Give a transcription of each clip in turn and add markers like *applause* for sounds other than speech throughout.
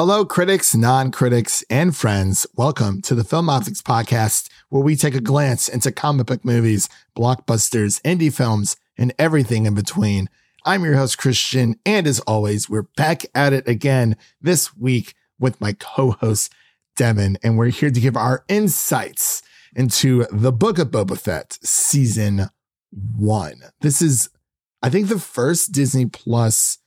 Hello, critics, non critics, and friends. Welcome to the Film Optix Podcast, where we take a glance into comic book movies, blockbusters, indie films, and everything in between. I'm your host, Christian, and as always, we're back at it again this week with my co host, Devin, and we're here to give our insights into the Book of Boba Fett season one. This is, I think, the first Disney Plus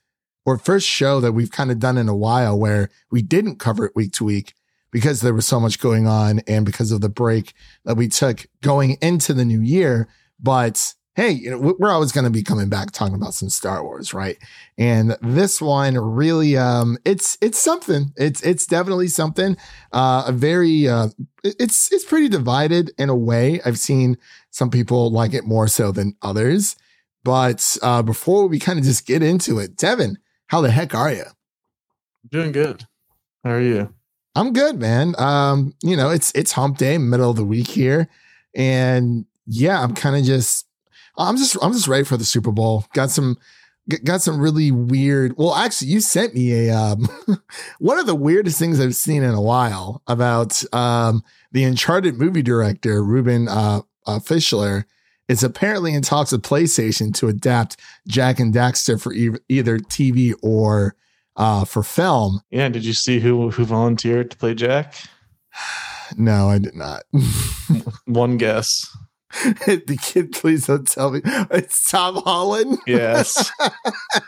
or first show that we've kind of done in a while where we didn't cover it week to week because there was so much going on and because of the break that we took going into the new year. But hey, you know, we're always going to be coming back talking about some Star Wars, right? And this one really, um, it's it's something. It's it's definitely something. Uh, a very, uh, it's it's pretty divided in a way. I've seen some people like it more so than others. But uh, before we kind of just get into it, Devin, how the heck are you? Doing good. How are you? I'm good, man. Um, you know, it's it's hump day, middle of the week here. And yeah, I'm kind of just I'm just I'm just ready for the Super Bowl. Got some got some really weird. Well, actually, you sent me a um *laughs* one of the weirdest things I've seen in a while about um the Uncharted movie director Ruben uh, uh Fleischer is apparently in talks with PlayStation to adapt Jak and Daxter for e- either TV or uh, for film. Yeah, did you see who who volunteered to play Jak? *sighs* no, I did not. *laughs* One guess. *laughs* the kid, please don't tell me it's Tom Holland. Yes.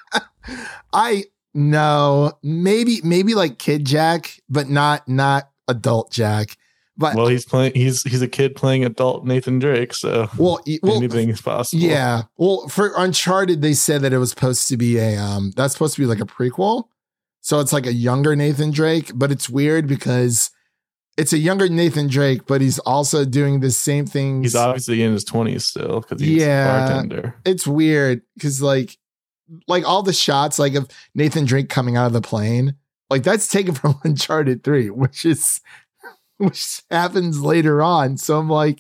*laughs* I no, maybe maybe like kid Jak, but not not adult Jak. But well, he's playing. He's he's a kid playing adult Nathan Drake. So well, well anything is possible. Yeah. Well, for Uncharted, they said that it was supposed to be a um that's supposed to be like a prequel. So it's like a younger Nathan Drake, but it's weird because it's a younger Nathan Drake, but he's also doing the same thing. He's obviously in his twenties still because he's yeah, a bartender. It's weird because like like all the shots like of Nathan Drake coming out of the plane, like that's taken *laughs* from Uncharted Three, which is *laughs* which happens later on. So I'm like,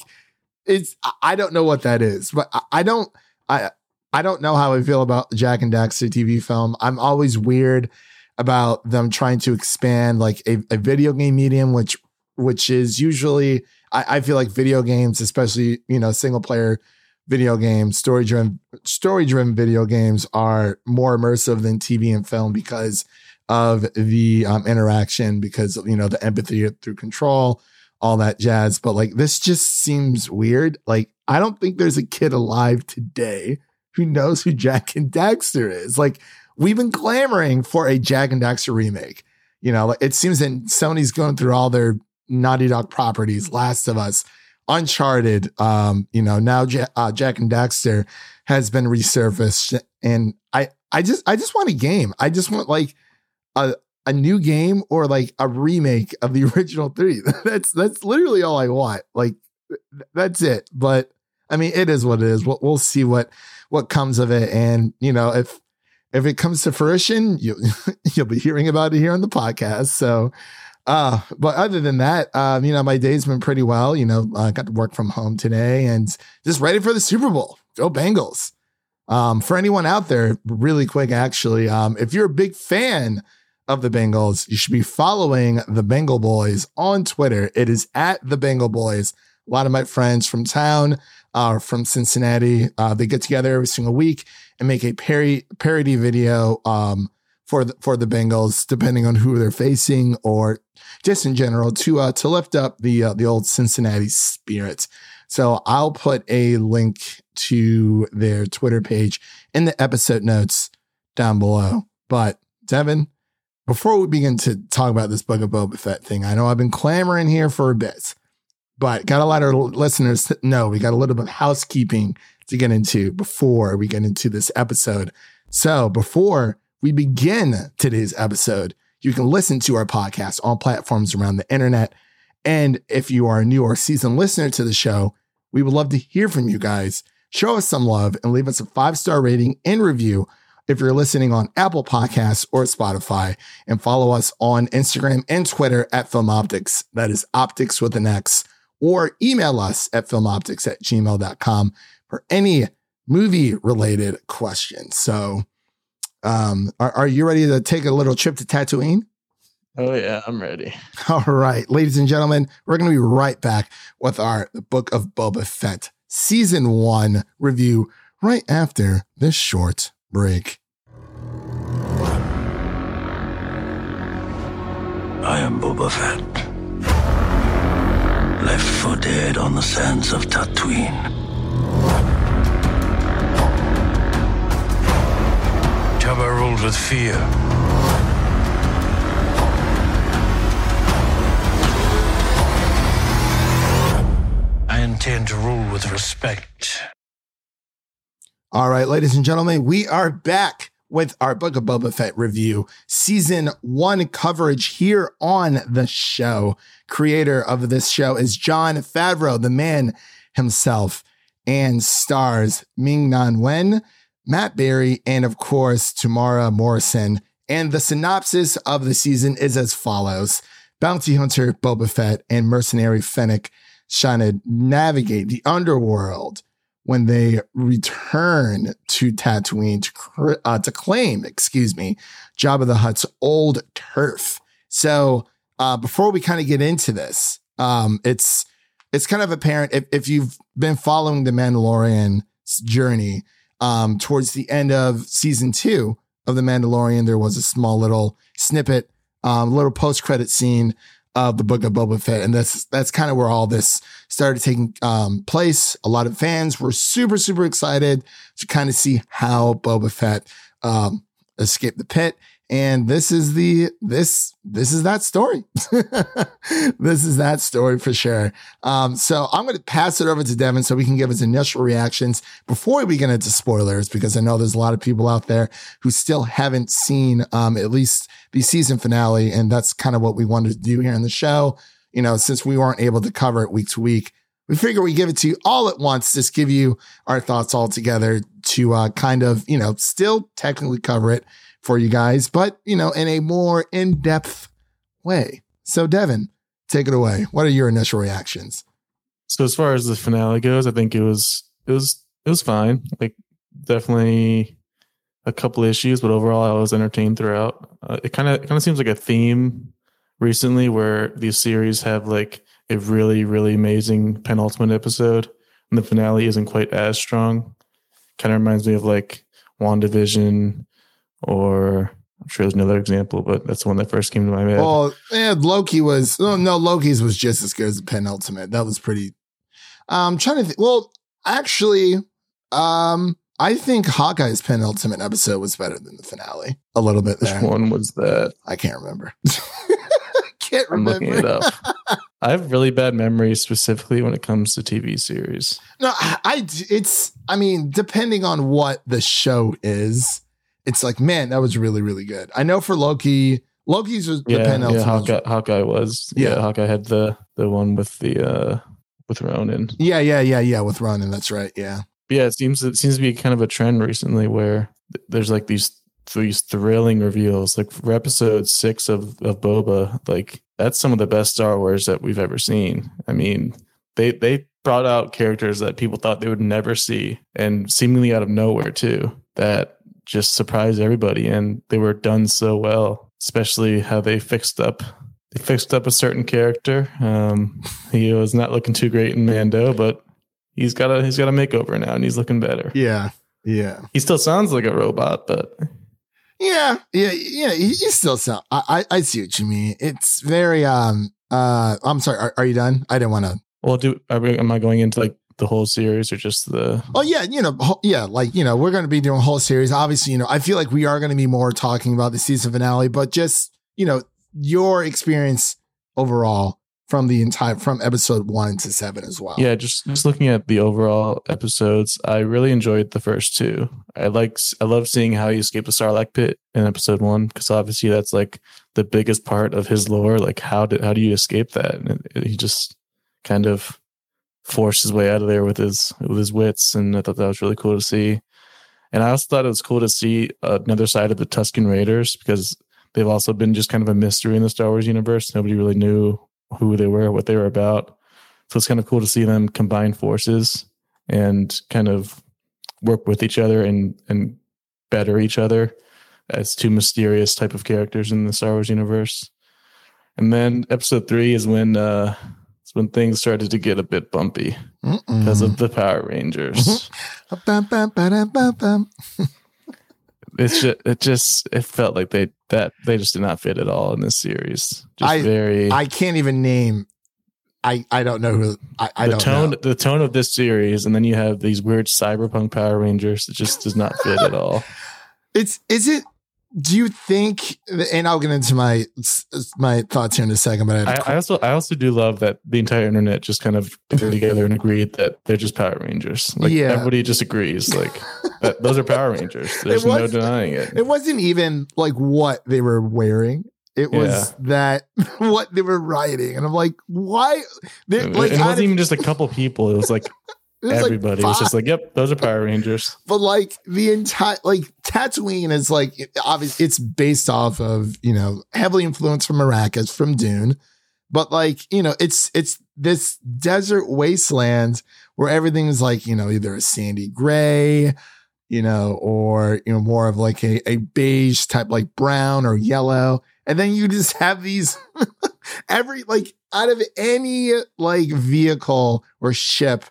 it's I don't know what that is, but I, don't I I don't know how I feel about Jak and Daxter TV film. I'm always weird about them trying to expand like a, a video game medium, which which is usually I, I feel like video games, especially you know single player video games, story driven story driven video games are more immersive than TV and film because of the um, interaction because you know the empathy through control all that jazz. But like this just seems weird. Like i don't think there's a kid alive today who knows who jak and daxter is. Like we've been clamoring for a jak and daxter remake. You know it seems that sony's going through all their naughty dog properties last of us uncharted um you know now J- uh, jak and daxter has been resurfaced. And i i just i just want a game. I just want like a a new game or like a remake of the *laughs* original three. that's that's literally all I want. Like that's it. But I mean, it is what it is. We'll, we'll see what what comes of it. And you know, if if it comes to fruition, you *laughs* you'll be hearing about it here on the podcast. So. Uh, but other than that, um, you know, my day's been pretty well. You know, I got to work from home today and just ready for the Super Bowl. Go Bengals. Um, for anyone out there, really quick, actually, um, if you're a big fan of the Bengals, you should be following the Bengal Boys on Twitter. It is at the Bengal Boys. A lot of my friends from town, uh, from Cincinnati, uh, they get together every single week and make a parody parody video um, for the, for the Bengals, depending on who they're facing or just in general to uh, to lift up the uh, the old Cincinnati spirit. So I'll put a link to their Twitter page in the episode notes down below. But Devin, before we begin to talk about this Book of Boba Fett thing, I know I've been clamoring here for a bit, but got a lot of listeners know we got a little bit of housekeeping to get into before we get into this episode. So before we begin today's episode, you can listen to our podcast on platforms around the internet. And if you are a new or seasoned listener to the show, we would love to hear from you guys. Show us some love and leave us a five star rating and review if you're listening on Apple Podcasts or Spotify, and follow us on Instagram and Twitter at Film Optix. That is optics with an X, or email us at filmoptix at gmail.com for any movie related questions. So, um, are, are you ready to take a little trip to Tatooine? Oh yeah, I'm ready. *laughs* All right, ladies and gentlemen, we're going to be right back with our Book of Boba Fett season one review right after this short break. I am Boba Fett. Left for dead on the sands of Tatooine. Jabba ruled with fear. I intend to rule with respect. All right, ladies and gentlemen, we are back with our Book of Boba Fett review, season one coverage here on the show. Creator of this show is Jon Favreau, the man himself, and stars Ming Na Wen, Matt Berry, and of course, Temuera Morrison. And the synopsis of the season is as follows Bounty Hunter Boba Fett and mercenary Fennec Shand navigate the underworld when they return to Tatooine to, uh, to claim, excuse me, Jabba the Hutt's old turf. So uh, before we kind of get into this, um, it's it's kind of apparent if, if you've been following the Mandalorian journey um, towards the end of season two of the Mandalorian, there was a small little snippet, um, little post credit scene of the book of Boba Fett. And that's, that's kind of where all this started taking um, place. A lot of fans were super, super excited to kind of see how Boba Fett um, escaped the pit. And this is the, this, this is that story. *laughs* this is that story for sure. Um, so I'm going to pass it over to Devin so we can give his initial reactions before we get into spoilers, because I know there's a lot of people out there who still haven't seen, um, at least the season finale. And that's kind of what we wanted to do here in the show. You know, since we weren't able to cover it week to week, we figure we give it to you all at once, just give you our thoughts all together to uh, kind of, you know, still technically cover it for you guys, but, you know, in a more in depth way. So, Devin, take it away. What are your initial reactions? So, as far as the finale goes, I think it was, it was, it was fine. Like, definitely a couple issues, but overall, I was entertained throughout. Uh, it kind of kind of seems like a theme recently where these series have like a really really amazing penultimate episode, and the finale isn't quite as strong. Kind of reminds me of like WandaVision, or I'm sure there's another example, but that's the one that first came to my head. Well, yeah, Loki was oh, no Loki's was just as good as the penultimate. That was pretty. I'm trying to think. Well, actually, um, I think Hawkeye's penultimate episode was better than the finale. A little bit Which one was that? I can't remember. *laughs* can't remember. I'm looking it up. I have really bad memories specifically when it comes to TV series. No, I, I- it's I mean, depending on what the show is, it's like, man, that was really, really good. I know for Loki, Loki's was the Yeah, penultimate. yeah, Hawkeye, Hawkeye was. Yeah. Yeah. Hawkeye had the the one with the uh with Ronan. yeah, yeah, yeah, yeah, with Ronan. That's right. Yeah. But yeah, it seems it seems to be kind of a trend recently where there's like these these thrilling reveals. Like for episode six of of Boba, like that's some of the best Star Wars that we've ever seen. I mean, they they brought out characters that people thought they would never see, and seemingly out of nowhere too. That just surprised everybody, and they were done so well. Especially how they fixed up they fixed up a certain character. Um, he was not looking too great in Mando, but he's got a he's got a makeover now, and he's looking better. Yeah. Yeah. He still sounds like a robot, but Yeah. Yeah. Yeah. You still sound, I, I, I see what you mean. It's very, um, uh, I'm sorry. Are, are you done? I didn't want to. well, do are we, am I going into like the whole series or just the? Oh yeah, you know, yeah, like you know, we're going to be doing a whole series. Obviously, you know, I feel like we are going to be more talking about the season finale, but just you know, your experience overall from the entire from episode one to seven as well. Yeah, just just looking at the overall episodes, I really enjoyed the first two. I like I love seeing how he escaped the Sarlacc pit in episode one because obviously that's like the biggest part of his lore. Like how did how do you escape that? And he just kind of forced his way out of there with his with his wits, and I thought that was really cool to see. And I also thought it was cool to see another side of the Tusken Raiders because they've also been just kind of a mystery in the Star Wars universe. Nobody really knew who they were, what they were about. So it's kind of cool to see them combine forces and kind of work with each other and and better each other as two mysterious type of characters in the Star Wars universe. And then episode three is when uh when things started to get a bit bumpy because of the Power Rangers. Bum, bum, ba-dum, bum, bum. it's just it just it felt like they that they just did not fit at all in this series. Just I- very I can't even name. I I don't know who. I, I the don't tone know. the tone of this series, and then you have these weird cyberpunk Power Rangers. It just does not fit at all. *laughs* It's is it? Do you think? And I'll get into my my thoughts here in a second. But I, I, I also I also do love that the entire internet just kind of got together and agreed that they're just Power Rangers. Like Yeah. everybody just agrees. Like that, those are Power Rangers. *laughs* There's no denying it. it wasn't even like what they were wearing. It was that *laughs* what they were writing, and I'm like, why? Like, it wasn't even just a couple people. It was like *laughs* was like everybody was just like, "Yep, those are Power Rangers." *laughs* but like the entire like Tatooine is like obviously it's based off of you know heavily influenced from Arrakis from Dune, but like you know it's it's this desert wasteland where everything is like you know either a sandy gray, you know, or you know more of like a a beige type like brown or yellow, and then you just have these *laughs* every like out of any like vehicle or ship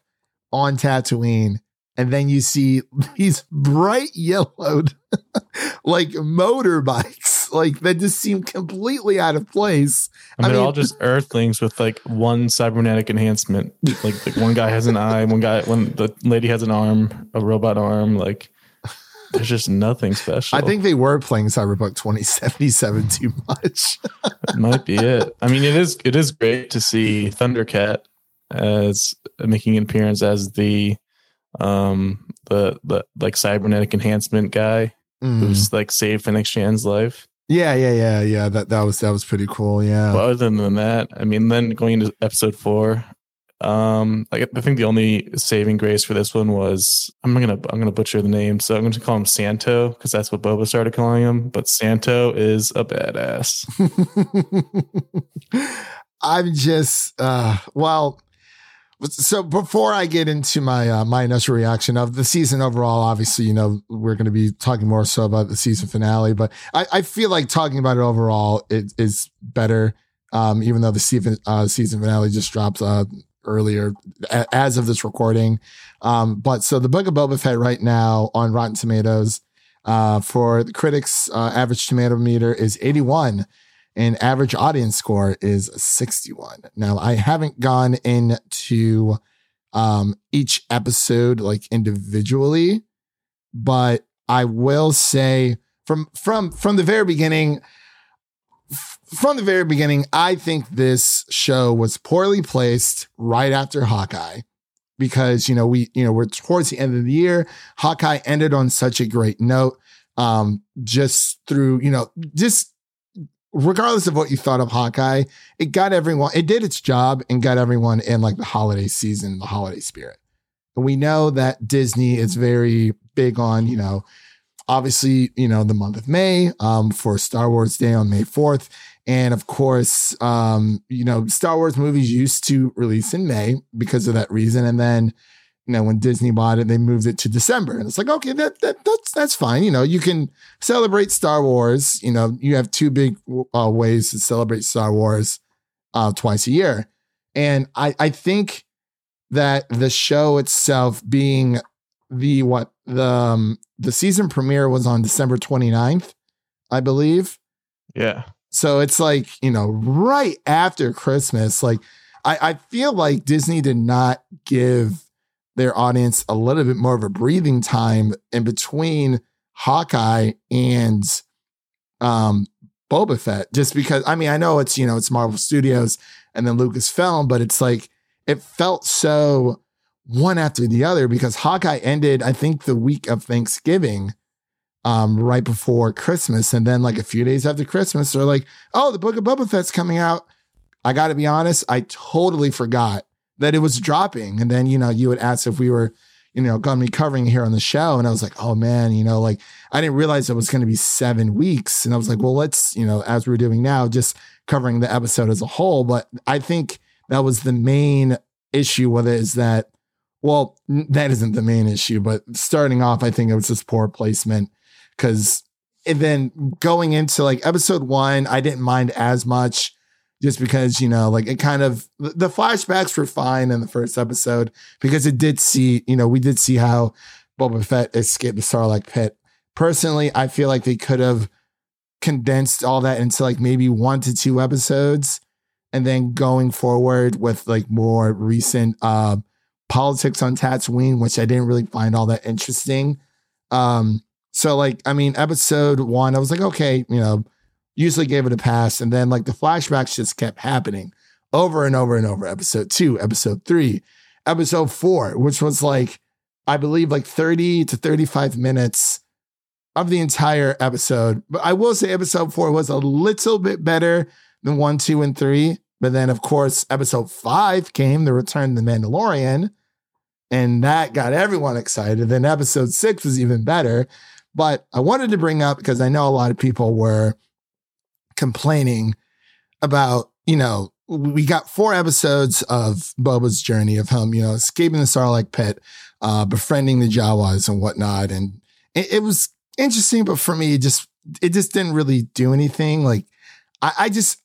on Tatooine and then you see these bright yellowed *laughs* like motorbikes like that just seem completely out of place And I they're mean- all just Earthlings with like one cybernetic enhancement. Like, like one guy has an eye, one guy, one the lady has an arm, a robot arm. Like there's just nothing special. i think they were playing cyberpunk 2077 too much *laughs* That might be it. I mean, it is it is great to see Thundercat as making an appearance as the um the the like cybernetic enhancement guy Mm. who's like saved Fennec Shand's life. yeah yeah yeah yeah that that was that was pretty cool yeah But other than that, I mean, then going into episode four, um, like I think the only saving grace for this one was I'm gonna I'm gonna butcher the name, so I'm gonna call him Santo because that's what Boba started calling him. But Santo is a badass. *laughs* I'm just uh well so before I get into my uh, my initial reaction of the season overall, obviously, you know, we're going to be talking more so about the season finale, but I, I feel like talking about it overall it is better. Um, even though the season uh, season finale just dropped uh, earlier a- as of this recording. Um, but so the Book of Boba Fett right now on Rotten Tomatoes uh, for the critics, uh, average tomato meter is 81 and average audience score is 61. Now, I haven't gone into um, each episode like individually, but I will say from from from the very beginning f- from the very beginning, I think this show was poorly placed right after Hawkeye because you know we you know we're towards the end of the year. Hawkeye ended on such a great note, um, just through you know just regardless of what you thought of Hawkeye, it got everyone. It did its job and got everyone in like the holiday season, the holiday spirit. And we know that Disney is very big on you know obviously, you know, the month of May um, for Star Wars Day on May 4th. And of course, um, you know, Star Wars movies used to release in May because of that reason. And then, you know, when Disney bought it, they moved it to December. And it's like, okay, that, that that's that's fine. You know, you can celebrate Star Wars. You know, you have two big uh, ways to celebrate Star Wars uh, twice a year. And I, I think that the show itself being the what the um, the season premiere was on December 29th, I believe. Yeah. So it's like, you know, right after Christmas. Like I, I feel like Disney did not give their audience a little bit more of a breathing time in between Hawkeye and um Boba Fett. Just because I mean, I know it's, you know, it's Marvel Studios and then Lucasfilm, but it's like it felt so one after the other because Hawkeye ended, I think, the week of Thanksgiving, um, right before Christmas. And then, like a few days after Christmas, they're like, oh, the Book of Boba Fett's coming out. I got to be honest, I totally forgot that it was dropping. And then, you know, you would ask if we were, you know, going to be covering here on the show. And I was like, oh man, you know, like I didn't realize it was going to be seven weeks. And I was like, well, let's, you know, as we're doing now, just covering the episode as a whole. But I think that was the main issue with it is that well, that isn't the main issue, but starting off, I think it was just poor placement because and then going into like episode one, I didn't mind as much. Just because you know like it kind of the flashbacks were fine in the first episode because it did see you know we did see how Boba Fett escaped the Sarlacc pit. Personally, I feel like they could have condensed all that into like maybe one to two episodes and then going forward with like more recent uh politics on Tatooine, which I didn't really find all that interesting. Um, so like, I mean, episode one, I was like, okay, you know, usually gave it a pass. And then like the flashbacks just kept happening over and over and over. Episode two, episode three, episode four, which was like, I believe like 30 to 35 minutes of the entire episode. But I will say episode four was a little bit better than one, two, and three. But then, of course, episode five came, The Return of the Mandalorian. And that got everyone excited. Then episode six was even better. But I wanted to bring up because I know a lot of people were complaining about, you know, we got four episodes of Boba's journey of him, you know, escaping the Sarlacc pit, uh, befriending the Jawas and whatnot. And it, it was interesting, but for me, it just it just didn't really do anything. Like I, I just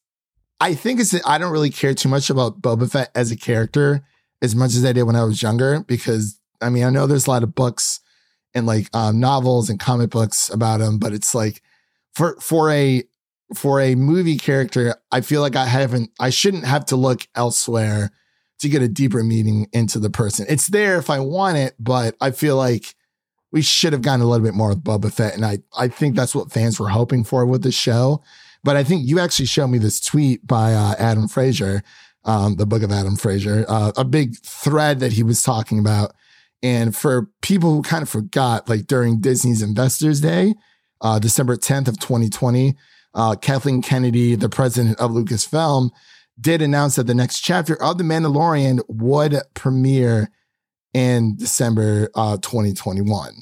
I think it's I don't really care too much about Boba Fett as a character as much as I did when I was younger because I mean I know there's a lot of books and like um, novels and comic books about him, but it's like for for a for a movie character, I feel like I haven't I shouldn't have to look elsewhere to get a deeper meaning into the person. It's there if I want it, but I feel like we should have gotten a little bit more with Boba Fett. And I, I think that's what fans were hoping for with the show. But I think you actually showed me this tweet by uh, Adam Frazier, um, the book of Adam Frazier, uh, a big thread that he was talking about. And for people who kind of forgot, like during Disney's Investors Day, uh, December 10th of 2020, uh, Kathleen Kennedy, the president of Lucasfilm, did announce that the next chapter of The Mandalorian would premiere in December uh, 2021,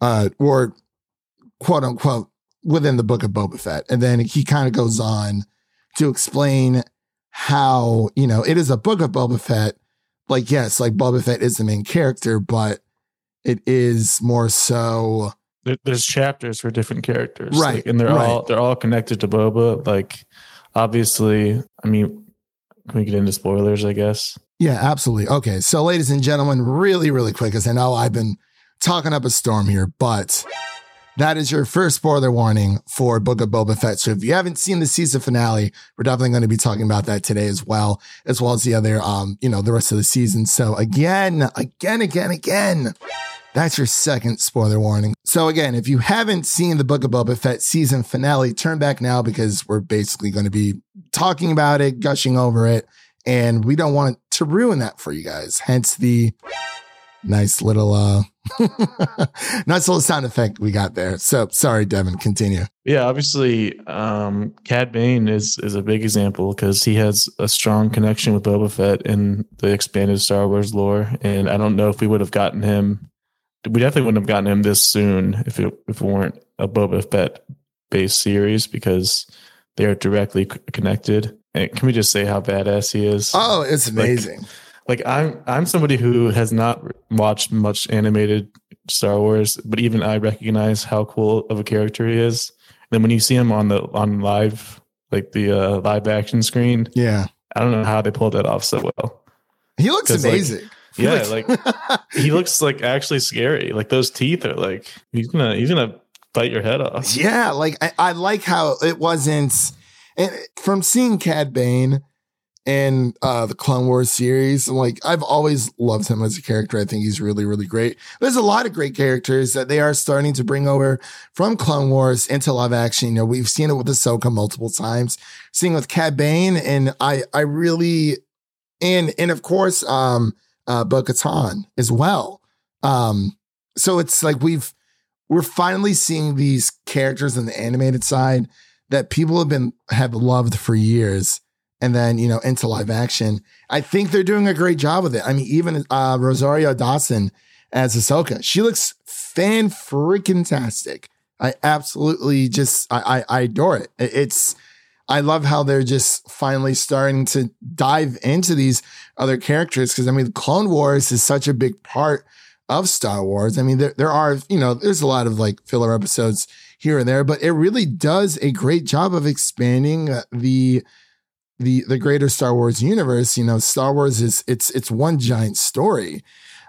uh, or quote unquote within the book of Boba Fett. And then he kind of goes on to explain how, you know, it is a book of Boba Fett. Like, yes, like Boba Fett is the main character, but it is more so. There's chapters for different characters, right? Like, and they're right. all they're all connected to Boba. Like, obviously, I mean, can we get into spoilers? I guess. Yeah, absolutely. Okay, so ladies and gentlemen, really, really quick, because I know I've been talking up a storm here, but that is your first spoiler warning for Book of Boba Fett. So if you haven't seen the season finale, we're definitely going to be talking about that today as well, as well as the other, um, you know, the rest of the season. So again, again, again, again, that's your second spoiler warning. So again, if you haven't seen the Book of Boba Fett season finale, turn back now because we're basically going to be talking about it, gushing over it, and we don't want to ruin that for you guys. Hence the nice little uh *laughs* nice little sound effect we got there. So sorry, Devin, continue. Yeah, obviously, um, Cad Bane is is a big example because he has a strong connection with Boba Fett in the expanded Star Wars lore, and I don't know if we would have gotten him. We definitely wouldn't have gotten him this soon if it if it weren't a Boba Fett based series because they are directly connected. And can we just say how badass he is? Oh, it's amazing. Like, like I'm I'm somebody who has not watched much animated Star Wars, but even I recognize how cool of a character he is. And then when you see him on the on live, like the uh, live action screen, Yeah. I don't know how they pulled that off so well. He looks amazing. He yeah, like *laughs* he looks like actually scary. Like those teeth are like he's gonna he's gonna bite your head off. Yeah, like I, I like how it wasn't and from seeing Cad Bane in uh the Clone Wars series, like I've always loved him as a character. I think he's really, really great. There's a lot of great characters that they are starting to bring over from Clone Wars into live action. You know, we've seen it with Ahsoka multiple times, seeing with Cad Bane, and I I really and and of course um uh Bo Katan as well. Um so it's like we've we're finally seeing these characters in the animated side that people have been have loved for years. And then you know into live action. I think they're doing a great job with it. I mean even uh rosario dawson as ahsoka she looks fan freaking tastic i absolutely just I, I i adore It- it's i love how they're just finally starting to dive into these other characters because i mean clone wars is such a big part of Star Wars. I mean, there, there are, you know, there's a lot of like filler episodes here and there, but it really does a great job of expanding uh, the the the greater Star Wars universe, you know, Star Wars is it's it's one giant story.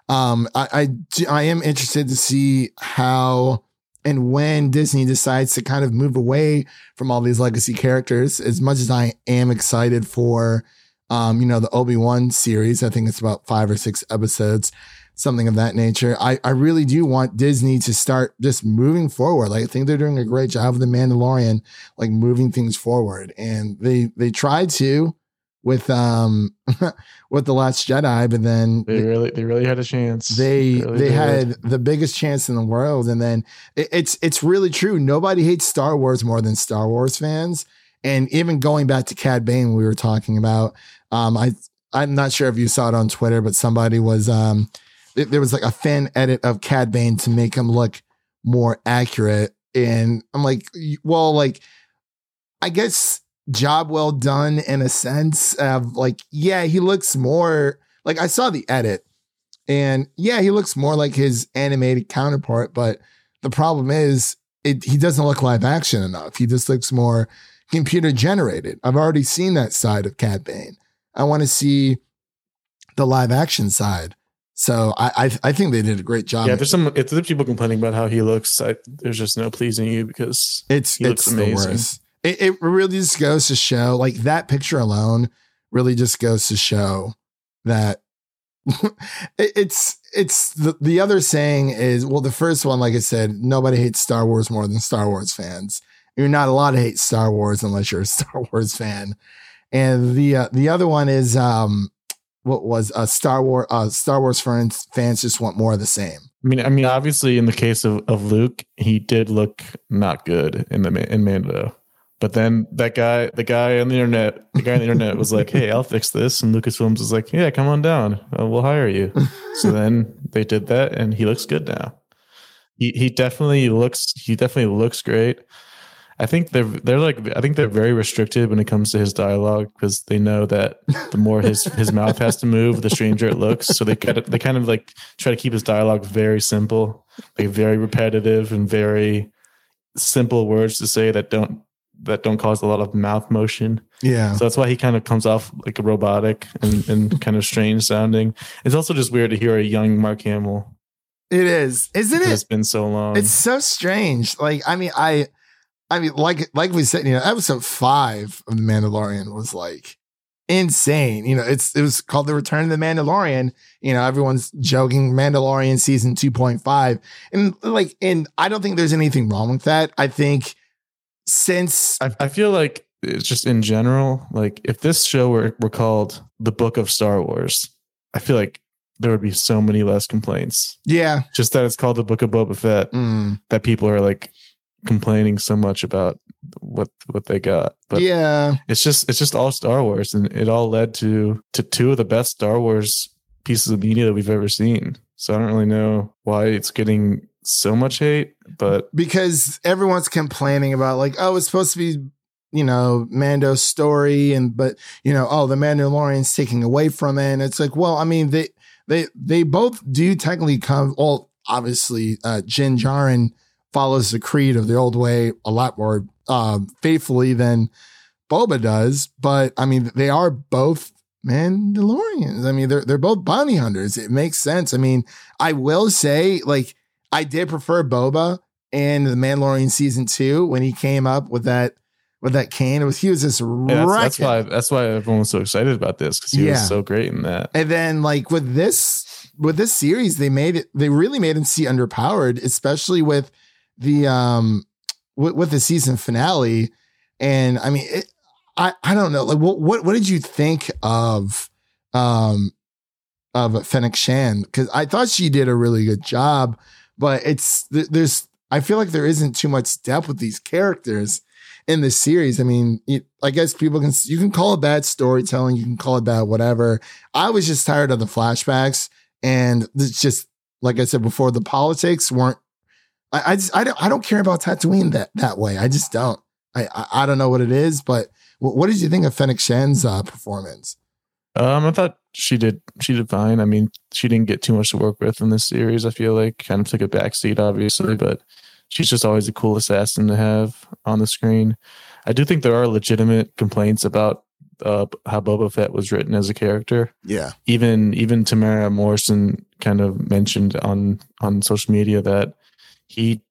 Um, I I, I am interested to see how and when Disney decides to kind of move away from all these legacy characters. As much as I am excited for, um, you know, the Obi Wan series, I think it's about five or six episodes, something of that nature. I I really do want Disney to start just moving forward. Like I think they're doing a great job with the Mandalorian like moving things forward. And they they tried to with um *laughs* with the Last Jedi, but then They really, they really had a chance. they really they had the biggest chance in the world, and then it, it's it's really true. Nobody hates Star Wars more than Star Wars fans. And even going back to Cad Bane, we were talking about. Um, I I'm not sure if you saw it on Twitter, but somebody was um, th- there was like a fan edit of Cad Bane to make him look more accurate, and I'm like, well, like I guess job well done in a sense of like, yeah, he looks more like I saw the edit and yeah, he looks more like his animated counterpart, but the problem is it, he doesn't look live action enough. He just looks more computer generated. I've already seen that side of Cad Bane. I want to see the live action side. So I, I I think they did a great job. yeah, there's some. If there's people complaining about how he looks, I, there's just no pleasing you because It's He looks it's the amazing. worst. It, it really just goes to show, like that picture alone, really just goes to show that *laughs* it- it's it's the the other saying is well, the first one, like I said, nobody hates Star Wars more than Star Wars fans. You're not allowed to hate Star Wars unless you're a *laughs* Star Wars fan. And the uh, the other one is um what was uh, Star Wars uh, Star Wars fans fans just want more of the same. I mean, I mean, obviously, in the case of, of Luke, he did look not good in the in Mando. But then that guy, the guy on the internet, the guy on the internet was like, "Hey, I'll fix this," and Lucasfilms was like, "Yeah, come on down, uh, we'll hire you." so then they did that, and he looks good now. He he definitely looks he definitely looks great. I think they're they're like I think they're very restricted when it comes to his dialogue because they know that the more his his mouth has to move, the stranger it looks. So they kind of they kind of like try to keep his dialogue very simple, like very repetitive and very simple words to say that don't that don't cause a lot of mouth motion. Yeah. So that's why he kind of comes off like a robotic and, and *laughs* kind of strange sounding. It's also just weird to hear a young Mark Hamill. It is, isn't it? It's been so long. It's so strange. Like, I mean, I, I mean, like, like we said, you know, episode five of The Mandalorian was like insane. You know, it's, it was called The Return of the Mandalorian. You know, everyone's joking Mandalorian season 2.5. And like, and I don't think there's anything wrong with that. I think since, I, I feel like it's just in general, like if this show were, were called The Book of Star Wars, I feel like there would be so many less complaints. yeah, Just that it's called The Book of Boba Fett, mm, that people are like complaining so much about what what they got. But yeah, it's just it's just all Star Wars, and it all led to to two of the best Star Wars pieces of media that we've ever seen. So I don't really know why it's getting so much hate, but because everyone's complaining about like, oh, it's supposed to be, you know, Mando's story, and but you know, oh, the Mandalorian's taking away from it. And it's like, well, I mean, they they they both do technically come. Well, obviously, uh, Din Djarin follows the creed of the old way a lot more um, faithfully than Boba does, but I mean, they are both Mandalorians. I mean, they're they're both bounty hunters. It makes sense. I mean, I will say, like, I did prefer Boba in the Mandalorian season two when he came up with that with that cane. It was he was just yeah, that's, that's why that's why everyone was so excited about this because he Yeah. was so great in that. And then like with this with this series, they made it they really made him see underpowered, especially with the um with, with the season finale. And I mean it, I I don't know. Like what what what did you think of um of Fennec Shand? Because I thought she did a really good job, but it's there's I feel like there isn't too much depth with these characters in the series. I mean, it, I guess people can you can call it bad storytelling, you can call it bad whatever. I was just tired of the flashbacks, and it's just like I said before, the politics weren't. I, I just I don't I don't care about Tatooine that that way. I just don't. I I, I don't know what it is, but what, did you think of Fennec Shand's uh, performance? Um, I thought she did she did fine. I mean, she didn't get too much to work with in this series. I feel like kind of took a backseat, obviously, but she's just always a cool assassin to have on the screen. I do think there are legitimate complaints about uh, how Boba Fett was written as a character. Yeah. Even even Temuera Morrison kind of mentioned on on social media that he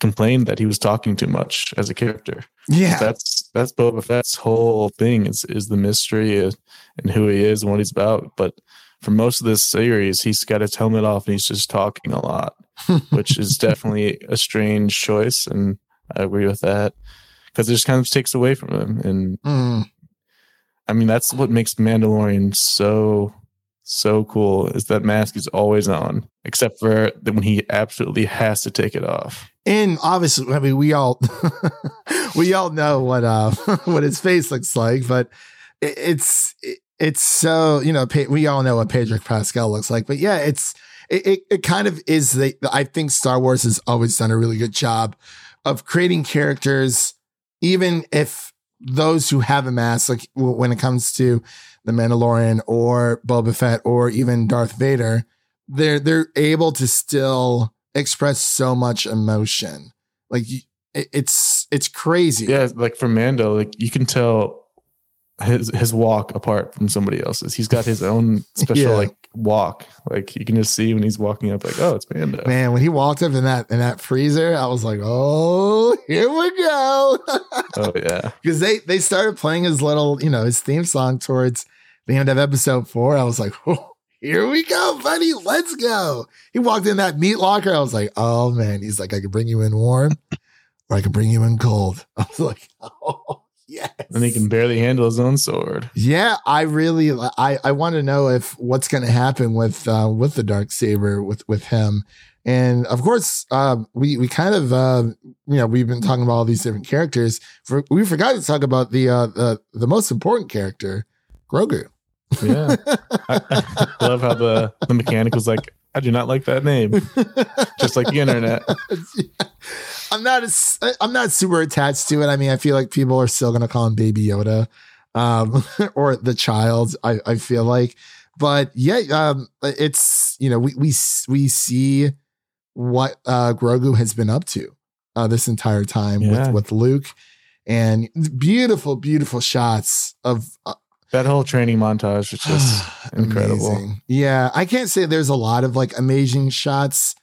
complained that he was talking too much as a character. Yeah. That's that's Boba Fett's whole thing is is the mystery and who he is and what he's about. But for most of this series, he's got his helmet off and he's just talking a lot, *laughs* which is definitely a strange choice, and I agree with that because it just kind of takes away from him. And Mm. I mean, that's what makes Mandalorian so so cool is that mask is always on, except for when he absolutely has to take it off. And obviously, I mean, we all *laughs* we all know what uh *laughs* what his face looks like, but it, it's it, it's so you know we all know what Pedro Pascal looks like, but yeah, it's it it, it kind of is the I think Star Wars has always done a really good job of creating characters, even if those who have a mask, like when it comes to the Mandalorian or Boba Fett or even Darth Vader, they're they're able to still express so much emotion. Like it- it's it's crazy. Yeah, like for Mando, like you can tell his his walk apart from somebody else's. He's got his own *laughs* special Yeah. like walk. Like you can just see when he's walking up, like, oh, it's Mando. Man, when he walked up in that in that freezer, I was like, "Oh, here we go!" *laughs* Oh yeah, Because they they started playing his little, you know, his theme song towards the end of episode four. I was like, *laughs* "Oh, here we go, buddy, let's go!" He walked in that meat locker. I was like, "Oh man!" He's like, "I can bring you in warm, or I can bring you in cold." *laughs* I was like, *laughs* "Oh yes!" and he can barely handle his own sword. Yeah, I really I I want to know if what's going to happen with uh, with the dark saber with with him, and of course um, we we kind of uh, you know we've been talking about all these different characters. For, we forgot to talk about the uh, the the most important character, Grogu. Yeah, I, I *laughs* love how the the mechanic was like, I do not like that name, just like the internet. *laughs* I'm not I'm not super attached to it. I mean, I feel like people are still gonna call him Baby Yoda, um, *laughs* or the child. I I feel like, but yeah, um, it's you know we we we see what uh Grogu has been up to uh this entire time Yeah. with with Luke, and beautiful beautiful shots of uh, That whole training montage was just *sighs* incredible. Amazing. Yeah, I can't say there's a lot of like amazing shots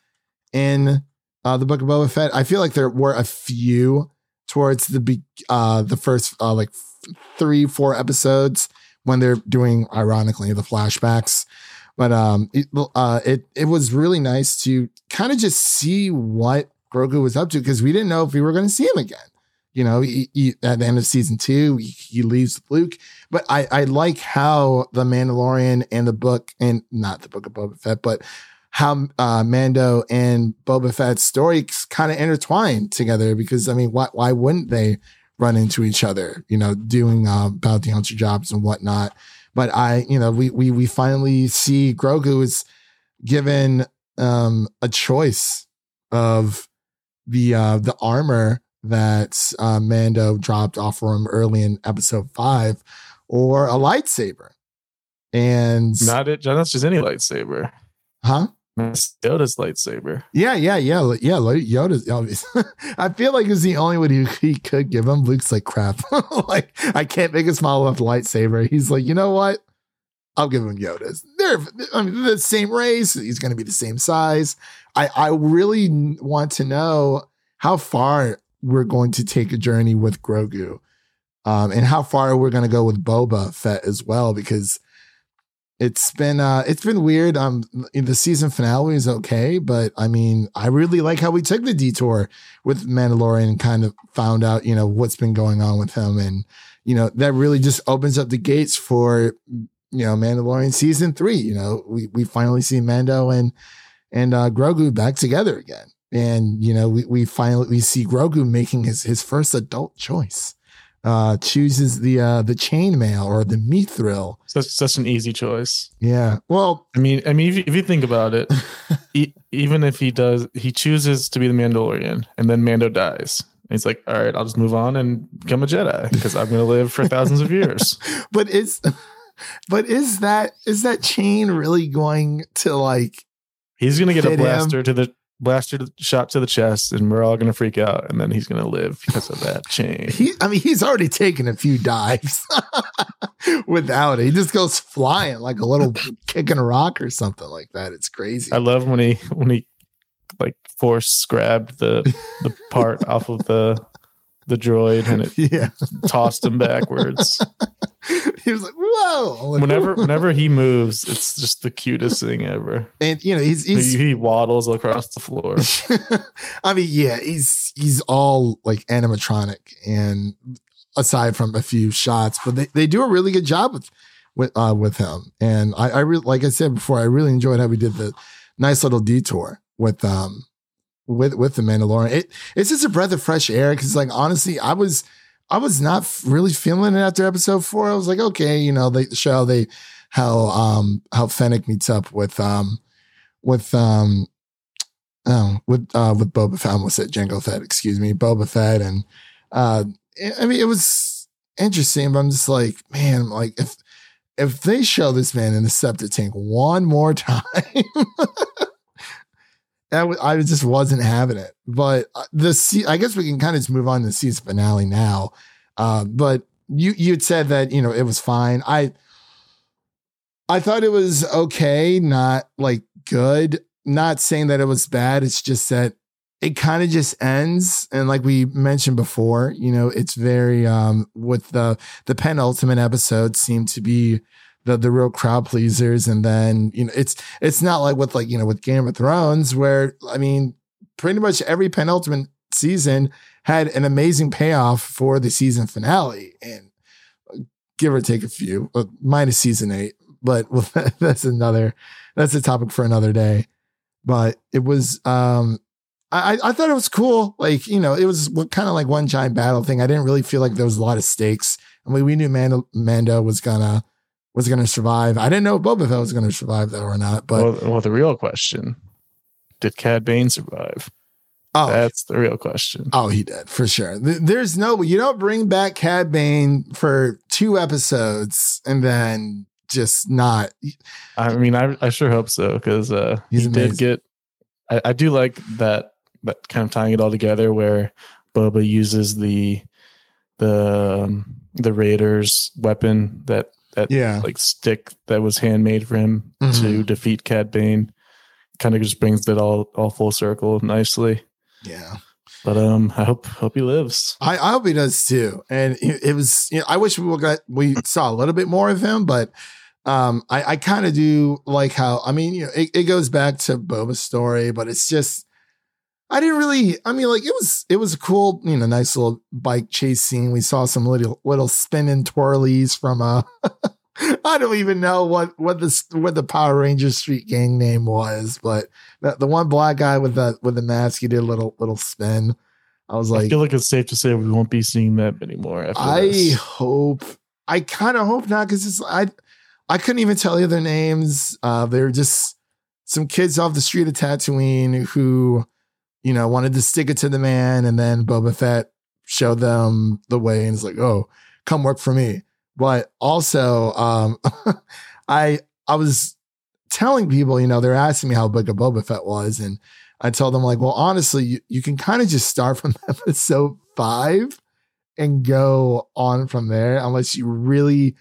in uh, the Book of Boba Fett. I feel like there were a few towards the be- uh, the first uh, like f- three four episodes when they're doing ironically the flashbacks. But um, it, uh, it it was really nice to kind of just see what Grogu was up to because we didn't know if we were going to see him again. You know, he, he, at the end of season two, he, he leaves Luke. But I, I like how the Mandalorian and the book, and not the book of Boba Fett, but how uh, Mando and Boba Fett's story kind of intertwined together. Because I mean, why why wouldn't they run into each other? You know, doing uh, bounty hunter jobs and whatnot. But I, you know, we we we finally see Grogu is given um, a choice of the uh, the armor that uh, Mando dropped off for him early in episode five, or a lightsaber. And Not it. That's just any lightsaber. huh? Yoda's lightsaber. Yeah, yeah, yeah, yeah. Yoda's. *laughs* obvious. I feel like it's the only one he, he could give him. Luke's like crap. *laughs* like I can't make a with a lightsaber. He's like, you know what? I'll give him Yoda's. They're I mean the same race. He's going to be the same size. I I really want to know how far we're going to take a journey with Grogu, um, and how far we're going to go with Boba Fett as well because it's been uh it's been weird. Um the season finale is okay but i mean i really like how we took the detour with mandalorian and kind of found out you know what's been going on with him. And you know that really just opens up the gates for you know mandalorian season three. You know we we finally see mando and and uh grogu back together again and you know we, we finally we see grogu making his his first adult choice uh chooses the uh the chainmail or the mithril Such such an easy choice. yeah well I mean, I mean, if you, if you think about it, *laughs* e- even if he does, he chooses to be the Mandalorian, and then Mando dies. And he's like, "All right, I'll just move on and become a Jedi because I'm going to live for thousands of years." *laughs* but is but is that is that chain really going to like He's going to get Fit a him. blaster to the blaster shot to the chest, and we're all going to freak out, and then he's going to live because of that *laughs* chain. he i mean he's already taken a few dives *laughs* without it. He just goes flying like a little *laughs* kicking a rock or something like that. It's crazy. I love when he when he like force grabbed the the part off of the the droid and it *laughs* yeah. tossed him backwards. *laughs* he was like, whoa. Like, Whenever whenever he moves, it's just the cutest thing ever. and you know, he's he's He, he waddles across the floor. *laughs* I mean, yeah, he's he's all like animatronic and aside from a few shots, but they, they do a really good job with with uh with him. And I, I really like I said before, I really enjoyed how we did the nice little detour with um with with the Mandalorian. It it's just a breath of fresh air because like honestly, I was I was not really feeling it after episode four. I was like, okay, you know, they show they how um how Fennec meets up with um with um oh with uh with Boba Fett, I almost said Jango Fett, excuse me, Boba Fett, and uh I mean it was interesting, but I'm just like, man, like if if they show this man in the septic tank one more *laughs* time, I just wasn't having it. But uh, the se- I guess we can kind of just move on to the season finale now. Uh, but you you'd said that you know it was fine. I I thought it was okay, not like good. Not saying that it was bad. It's just that it kind of just ends. And like we mentioned before, you know, it's very um with the the penultimate episode seemed to be the the real crowd pleasers. And then, you know, it's it's not like with like, you know, with Game of Thrones, where I mean, pretty much every penultimate season had an amazing payoff for the season finale. And give or take a few, uh, minus season eight. But well, *laughs* that's another that's a topic for another day. But it was um I, I thought it was cool. Like, you know, it was kind of like one giant battle thing. I didn't really feel like there was a lot of stakes. I mean, we knew Mando, Mando was gonna was gonna survive. I didn't know Boba Fett was gonna survive though or not. But well, well, the real question: Did Cad Bane survive? oh, That's the real question. oh, he did for sure. There's no you don't bring back Cad Bane for two episodes and then just not. I mean, I I sure hope so because uh, he amazing. did get. I, I do like that that kind of tying it all together where Boba uses the the um, the Raiders weapon that that Yeah. like stick that was handmade for him to Mhm. defeat Cad Bane. Kind of just brings it all all full circle nicely. Yeah. But um, I hope hope he lives. I, I hope he does too. And it, it was, you know, I wish we would got we saw a little bit more of him, but um, I, I kind of do like how I mean, you know, it, it goes back to Boba's story, but it's just I didn't really. I mean, like it was it was a cool, you know, nice little bike chase scene. We saw some little little spinning twirlies from a. *laughs* I don't even know what what the what the Power Rangers Street Gang name was, but the, the one black guy with the with the mask, he did a little little spin. I was like, I feel like it's safe to say we won't be seeing that anymore. After I this. hope. I kind of hope not because it's I. I couldn't even tell you their names. Uh, they're just some kids off the street of Tatooine who, you know, wanted to stick it to the man, and then Boba Fett showed them the way, and it's like, oh, come work for me. But also, um, *laughs* I I was telling people, you know, they're asking me how big a Boba Fett was, and I told them like, well, honestly, you, you can kind of just start from *laughs* episode five and go on from there unless you really,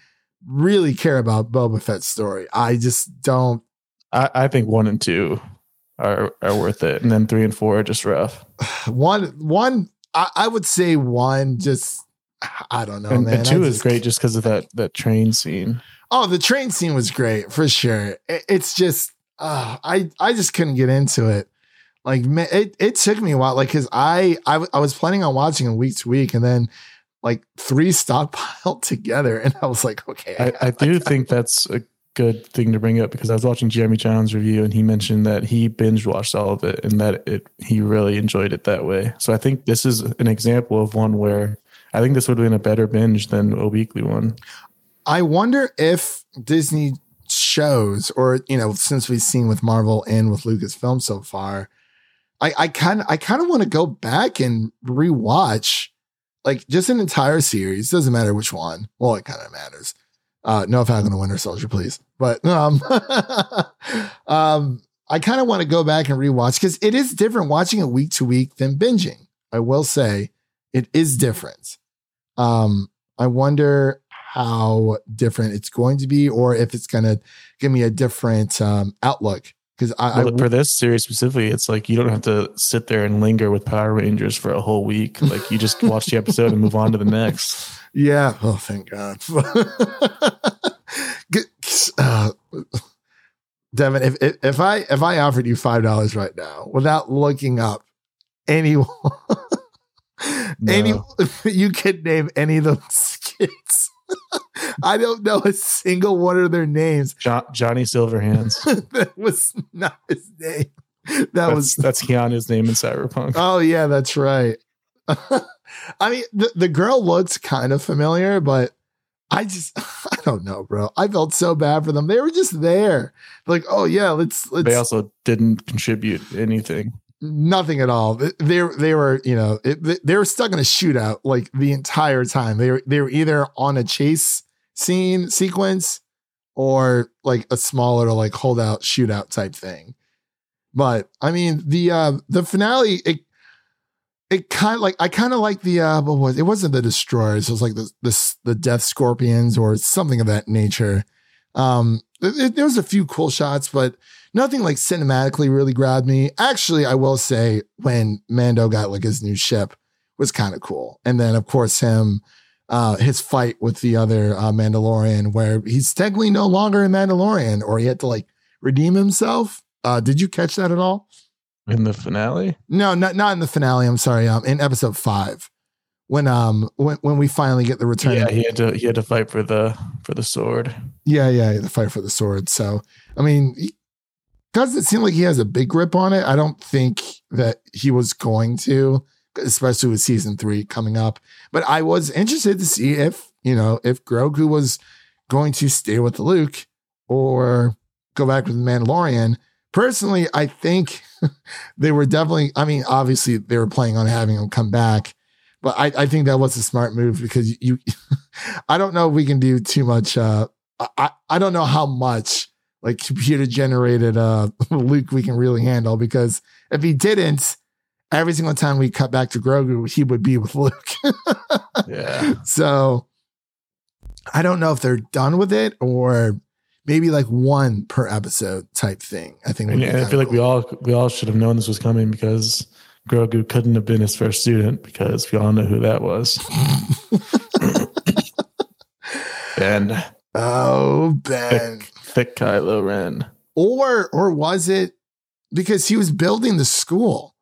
really care about Boba Fett's story. I just don't. I, I think one and two are are worth it, and then three and four are just rough. *sighs* One, one, I, I would say one. Just I don't know, and, man. and two I is just- great just because of that that train scene. Oh, the train scene was great for sure. It- it's just, uh, I I just couldn't get into it. Like, man, it it took me a while. Like, cause I I, I was planning on watching it week to week, and then like three stockpiled *laughs* together, and I was like, okay, I, I do think that's a good thing to bring up because I was watching Jeremy Jahns' review and he mentioned that he binge watched all of it and that it he really enjoyed it that way. So I think this is an example of one where I think this would have been a better binge than a weekly one. I wonder if Disney shows, or you know, since we've seen with Marvel and with Lucasfilm so far, I I kind I kind of want to go back and rewatch like just an entire series. Doesn't matter which one. Well, it kind of matters. Uh, no Falcon and Winter Soldier, please. But um, *laughs* um, I kind of want to go back and rewatch because it is different watching it week to week than binging. I will say it is different. Um, I wonder how different it's going to be or if it's going to give me a different um, outlook. Because I, well, I for this series specifically, it's like you don't have to sit there and linger with Power Rangers for a whole week. Like you just watch the episode and move on to the next. Yeah. Oh, thank God. *laughs* Good- uh, Devin, if, if if I if I offered you five dollars right now without looking up anyone, *laughs* any *laughs* you could name any of those kids. I don't know a single one of their names. Jo- Johnny Silverhands. that was not his name. That That's, was that's Keanu's name in Cyberpunk. oh yeah, that's right. *laughs* I mean, the, the girl looks kind of familiar, but I just *laughs* I don't know, bro. I felt so bad for them. They were just there, like, oh yeah, let's let's they also didn't contribute anything. nothing at all. They they were you know it, they were stuck in a shootout like the entire time. They were they were either on a chase scene sequence or like a smaller like holdout shootout type thing. But I mean the uh the finale it it kind of like I kind of like the uh what was it wasn't the destroyers it was like the the the death scorpions or something of that nature. Um, it, it- there was a few cool shots, but nothing like cinematically really grabbed me. Actually, I will say when Mando got like his new ship was kind of cool, and then of course him. Uh, his fight with the other uh, Mandalorian, where he's technically no longer a Mandalorian, or he had to like redeem himself. Uh, did you catch that at all? In the finale, No, not not in the finale. I'm sorry. Um, in episode five, when um when when we finally get the return. yeah, he had to he had to fight for the for the sword. Yeah, yeah, the fight for the sword. So, I mean, does it seem like he has a big grip on it. I don't think that he was going to, especially with season three coming up. But I was interested to see if, you know, if Grogu was going to stay with Luke or go back with the Mandalorian. Personally, I think *laughs* they were definitely, I mean, obviously they were planning on having him come back. But I, I think that was a smart move because you, *laughs* I don't know if we can do too much uh, I, I don't know how much like computer generated uh *laughs* Luke we can really handle because if he didn't, every single time we cut back to Grogu, he would be with Luke. Yeah, so I don't know if they're done with it or maybe like one per episode type thing. I think. and, and I feel like we all we all should have known this was coming because Grogu couldn't have been his first student because we all know who that was. *laughs* ben. Oh, Ben. thick, thick Kylo Ren. or or was it because he was building the school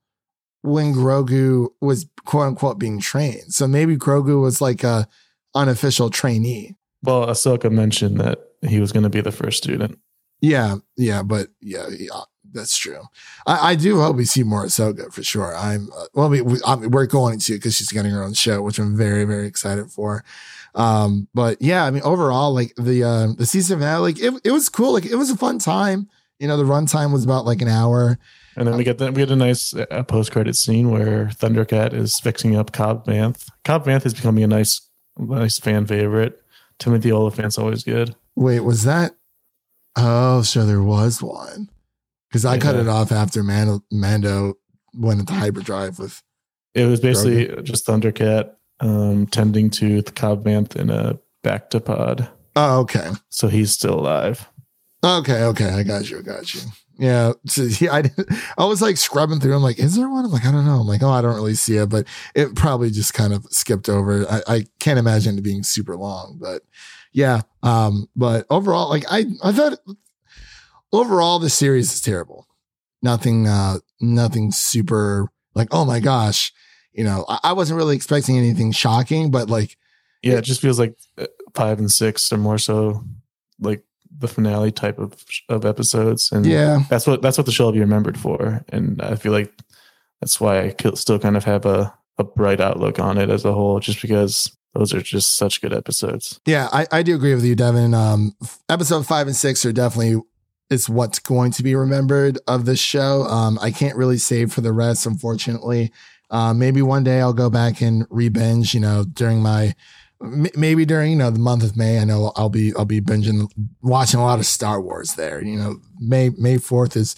when Grogu was quote unquote being trained? So maybe Grogu was like a unofficial trainee. Well, Ahsoka mentioned that he was going to be the first student. Yeah, yeah, but yeah, yeah that's true. I, I do hope we see more Ahsoka for sure. I'm uh, well, we, we we're going to because she's getting her own show, which I'm very very excited for. Um, but yeah, I mean overall, like the uh, the season finale, like it, it was cool. Like it was a fun time. You know, the runtime was about like an hour. And then we get the, we get a nice uh, post credit scene where Thundercat is fixing up Cobb Vanth. Cobb Vanth is becoming a nice nice fan favorite. Timothy Olyphant's always good. Wait, was that? Oh, so there was one. Because I cut Yeah. it off after Mando, Mando went into hyperdrive with. It was basically just Thundercat um, tending to the Cobb Vanth in a bacta pod. Oh, okay. So he's still alive. Okay, okay. I got you. I got you. Yeah. So, *laughs* yeah I, I was like scrubbing through. I'm like, is there one? I'm like, I don't know. I'm like, oh, I don't really see it, but it probably just kind of skipped over. I, I can't imagine it being super long, but yeah. Um, but overall, like I, I thought overall the series is terrible. Nothing, uh, nothing super like, oh my gosh. You know, I, I wasn't really expecting anything shocking, but like, Yeah, it just feels like uh, five and six are more so like the finale type of of episodes, and yeah, that's what that's what the show will be remembered for. And I feel like that's why I still kind of have a a bright outlook on it as a whole, just because those are just such good episodes. Yeah, I, I do agree with you, Devin. Um, episode five and six are definitely is what's going to be remembered of this show. Um, I can't really save for the rest, unfortunately. Uh, maybe one day I'll go back and re-binge. You know, during my maybe during you know the month of May. I know I'll be I'll be binging, watching a lot of Star Wars there. You know, May May fourth is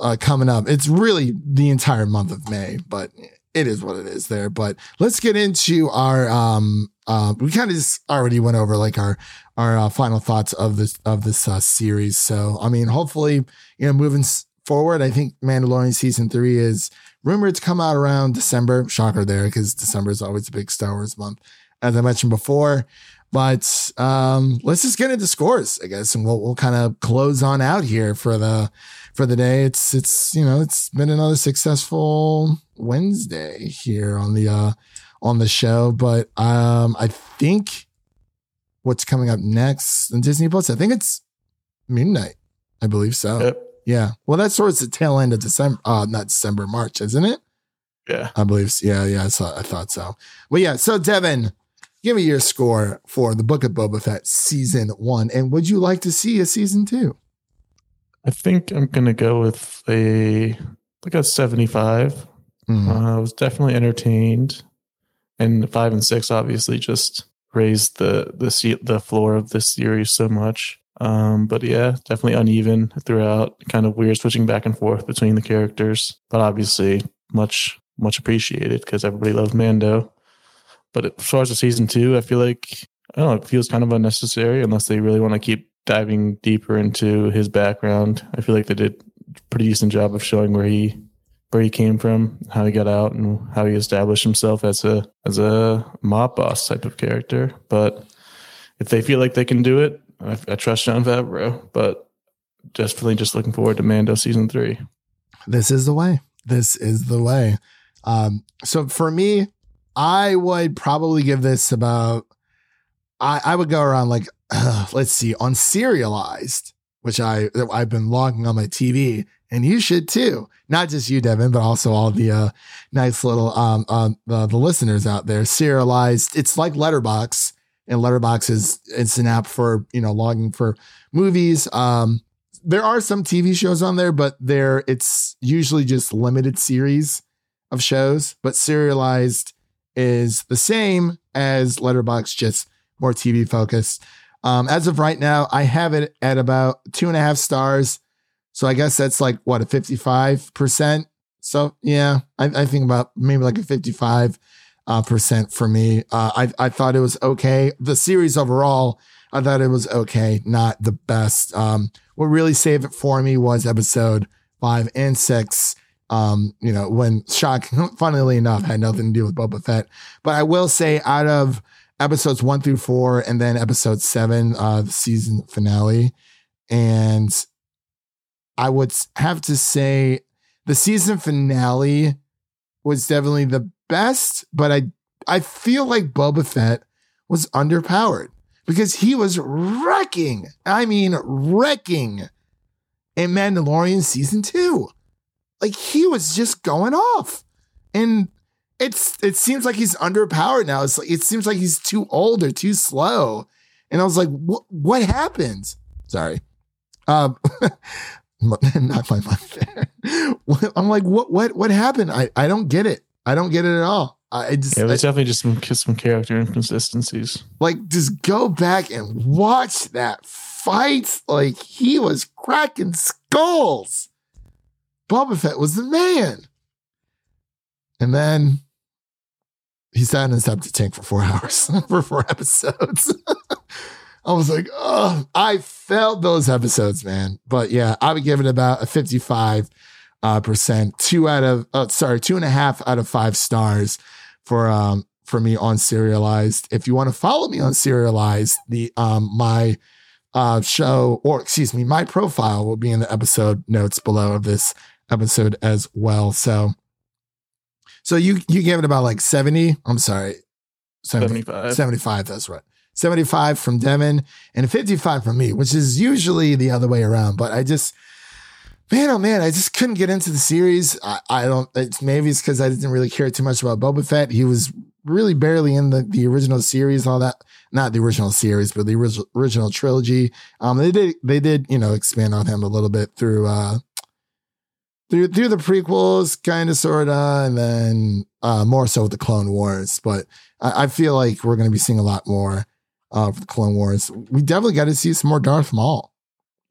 uh, coming up. It's really the entire month of May, but it is what it is there. But let's get into our um uh, we kind of just already went over like our our uh, final thoughts of this of this uh, series. So I mean, hopefully, you know, moving forward, I think Mandalorian season three is rumored to come out around December. Shocker there, because December is always a big Star Wars month, as I mentioned before. But um, let's just get into scores, I guess, and we'll we'll kind of close on out here for the for the day. It's it's you know it's been another successful Wednesday here on the uh on the show, but um I think what's coming up next on Disney Plus, I think it's Moon Knight. I believe so. Yep. Yeah. Well, that's towards the tail end of December, uh, not December, March, isn't it? Yeah. I believe. So. Yeah. Yeah. I, saw, I thought so. Well, yeah. So, Devin, give me your score for the Book of Boba Fett season one, and would you like to see a season two? I think I'm gonna go with a like a 75. Mm. Uh, I was definitely entertained, and five and six obviously just raised the the seat the floor of this series so much. Um, but yeah, definitely uneven throughout. Kind of weird switching back and forth between the characters, but obviously much much appreciated because everybody loves Mando. But as far as the season two, I feel like I don't know, it feels kind of unnecessary unless they really want to keep diving deeper into his background. I feel like they did a pretty decent job of showing where he where he came from, how he got out, and how he established himself as a as a mob boss type of character. But if they feel like they can do it, I, I trust Jon Favreau. But definitely just looking forward to Mando season three. This is the way. This is the way. Um, so for me, I would probably give this about. I I would go around like uh, let's see on Serializd, which I I've been logging on my TV, and you should too. Not just you, Devin, but also all the uh, nice little um, um the listeners out there. Serializd, it's like Letterboxd, and Letterboxd is it's an app for you know logging for movies. Um, there are some TV shows on there, but there it's usually just limited series of shows. But Serializd is the same as Letterboxd, just more TV focused. Um, as of right now, I have it at about two and a half stars. So I guess that's like what a 55%. So yeah, I, I think about maybe like a 55 uh, percent for me. Uh, I, I thought it was okay. The series overall, I thought it was okay, not the best. Um, what really saved it for me was episode five and six. Um, you know, when shock, *laughs* funnily enough, had nothing to do with Boba Fett. But I will say, out of episodes one through four, and then episode seven, uh, the season finale, and I would have to say the season finale was definitely the best, but I I feel like Boba Fett was underpowered because he was wrecking. I mean, wrecking in Mandalorian season two. Like he was just going off. And it's it seems like he's underpowered now. It's like it seems like he's too old or too slow. And I was like, what what happened? Sorry. Um *laughs* not my mind there. *laughs* I'm like, what what what happened? I, I don't get it. I don't get it at all. I just Yeah, there's I- definitely just some some character inconsistencies. like just go back and watch that fight. Like he was cracking skulls. Boba Fett was the man. And then he sat in his septic tank for four *laughs* hours *laughs* for four episodes. *laughs* I was like, oh, I felt those episodes, man. But yeah, I would give it about a 55 uh, percent, two out of, oh, sorry, two and a half out of five stars for um for me on Serializd. If you want to follow me on Serializd, the um my uh show or excuse me, my profile will be in the episode notes below of this episode as well. So so you you gave it about like 70. I'm sorry. 70, 75. 75, that's right. 75 from Devin and 55 from me, which is usually the other way around. But I just, man, oh man, I just couldn't get into the series. I, I don't, it's maybe it's because I didn't really care too much about Boba Fett. He was really barely in the, the original series, all that. Not the original series, but the original, original trilogy. Um, they did, they did, you know, expand on him a little bit through, uh, through through the prequels, kind of, sorta, and then uh, more so with the Clone Wars. But I, I feel like we're going to be seeing a lot more uh, for the Clone Wars. We definitely got to see some more Darth Maul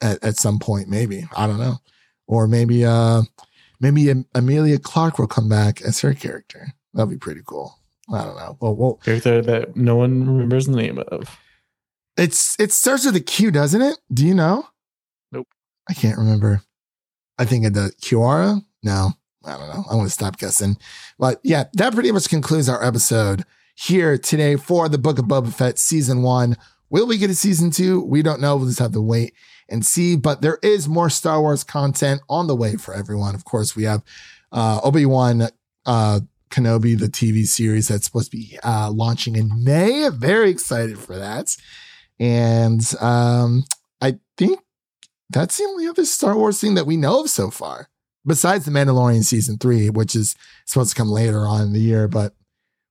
at, at some point, maybe. I don't know, or maybe uh, maybe Emilia Clarke will come back as her character. That'd be pretty cool. I don't know. Well, well, Character that no one remembers the name of. it's it starts with a Q, doesn't it? Do you know? Nope. I can't remember. I think of the Qi'ra. No, I don't know. I want to stop guessing. But yeah, that pretty much concludes our episode here today for the Book of Boba Fett season one. Will we get a season two? We don't know. We'll just have to wait and see. But there is more Star Wars content on the way for everyone. Of course, we have uh, Obi Wan uh, Kenobi, the TV series that's supposed to be uh, launching in May. Very excited for that. And um, I think that's the only other Star Wars thing that we know of so far, besides the Mandalorian season three, which is supposed to come later on in the year. But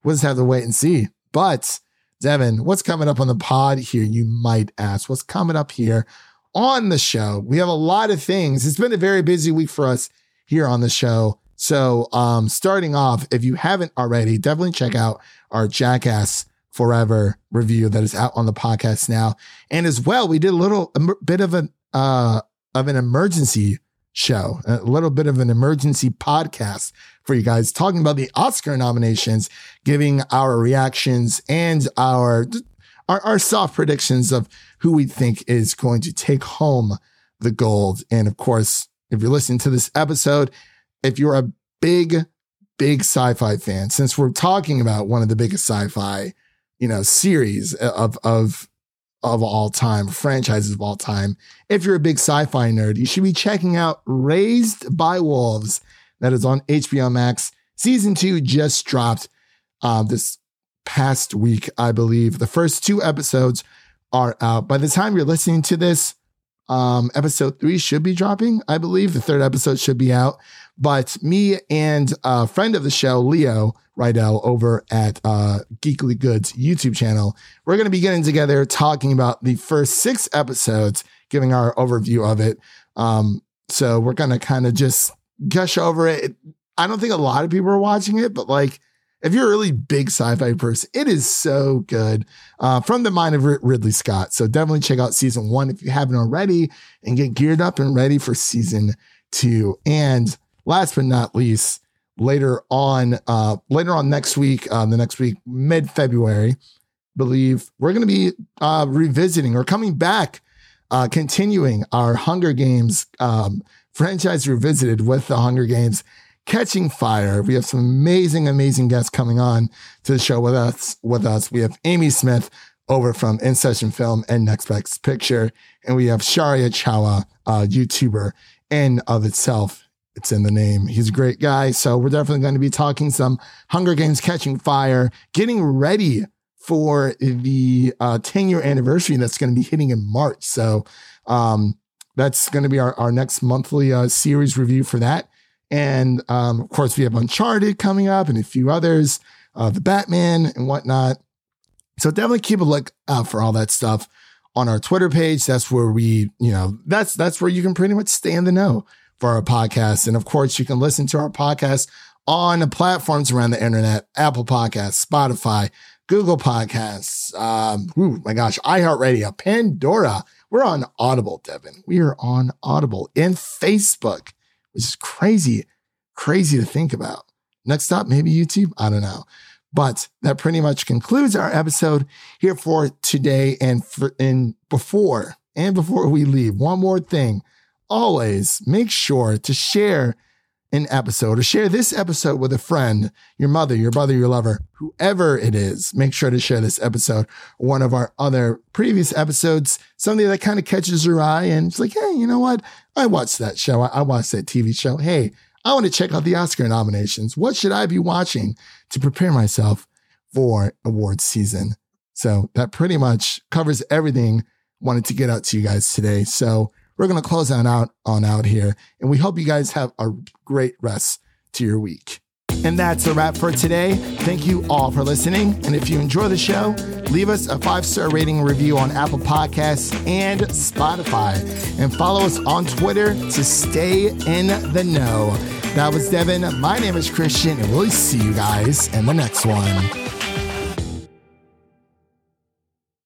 we'll just have to wait and see. But Devin, what's coming up on the pod here? You might ask. What's coming up here on the show? We have a lot of things. It's been a very busy week for us here on the show. So, um, starting off, if you haven't already, definitely check out our Jackass Forever review that is out on the podcast now. And as well, we did a little a bit of an uh of an emergency show, a little bit of an emergency podcast for you guys talking about the Oscar nominations, giving our reactions and our our, our soft predictions of who we think is going to take home the gold. And of course, if you're listening to this episode, if you're a big, big sci-fi fan, since we're talking about one of the biggest sci-fi, you know, series of of of all time, franchises of all time. If you're a big sci-fi nerd, you should be checking out Raised by Wolves. That is on HBO Max. Season two just dropped uh, this past week, I believe. The first two episodes are out. By the time you're listening to this, um, episode three should be dropping, I believe. The third episode should be out. But me and a friend of the show, Leo Rydell, over at uh, Geekly Goods YouTube channel, we're going to be getting together talking about the first six episodes, giving our overview of it. Um, so we're going to kind of just gush over it. I don't think a lot of people are watching it, but like, if you're a really big sci-fi person, it is so good uh, from the mind of Ridley Scott. So definitely check out season one if you haven't already, and get geared up and ready for season two. And last but not least, later on, uh, later on next week, uh, the next week, mid February, believe we're going to be uh, revisiting or coming back, uh, continuing our Hunger Games um, franchise revisited with the Hunger Games catching fire. We have some amazing, amazing guests coming on to the show with us. With us, we have Amy Smith over from In Session Film and Next Best Picture, and we have Sharia Chawa, a YouTuber in of itself. It's in the name. He's a great guy. So we're definitely going to be talking some Hunger Games Catching Fire, getting ready for the uh, 10 year anniversary that's going to be hitting in March. So um, that's going to be our, our next monthly uh, series review for that. And um, of course, we have Uncharted coming up and a few others, uh, the Batman and whatnot. So definitely keep a look out for all that stuff on our Twitter page. That's where we, you know, that's that's where you can pretty much stay in the know for our podcast. And of course, you can listen to our podcast on the platforms around the internet: Apple Podcasts, Spotify, Google Podcasts. Um, ooh, my gosh, iHeartRadio, Pandora. We're on Audible, Devin. We are on Audible and Facebook is crazy, crazy to think about. Next up, maybe YouTube. I don't know. But that pretty much concludes our episode here for today. And for and before and before we leave, one more thing. Always make sure to share an episode or share this episode with a friend, your mother, your brother, your lover, whoever it is. Make sure to share this episode, one of our other previous episodes, something that kind of catches your eye and it's like, hey, you know what? I watched that show. I watched that TV show. Hey, I want to check out the Oscar nominations. What should I be watching to prepare myself for awards season? So that pretty much covers everything wanted to get out to you guys today. So we're going to close on out on out here. And we hope you guys have a great rest to your week. And that's a wrap for today. Thank you all for listening. And if you enjoy the show, leave us a five star rating review on Apple Podcasts and Spotify. And follow us on Twitter to stay in the know. That was Devin. My name is Christian, and we'll see you guys in the next one.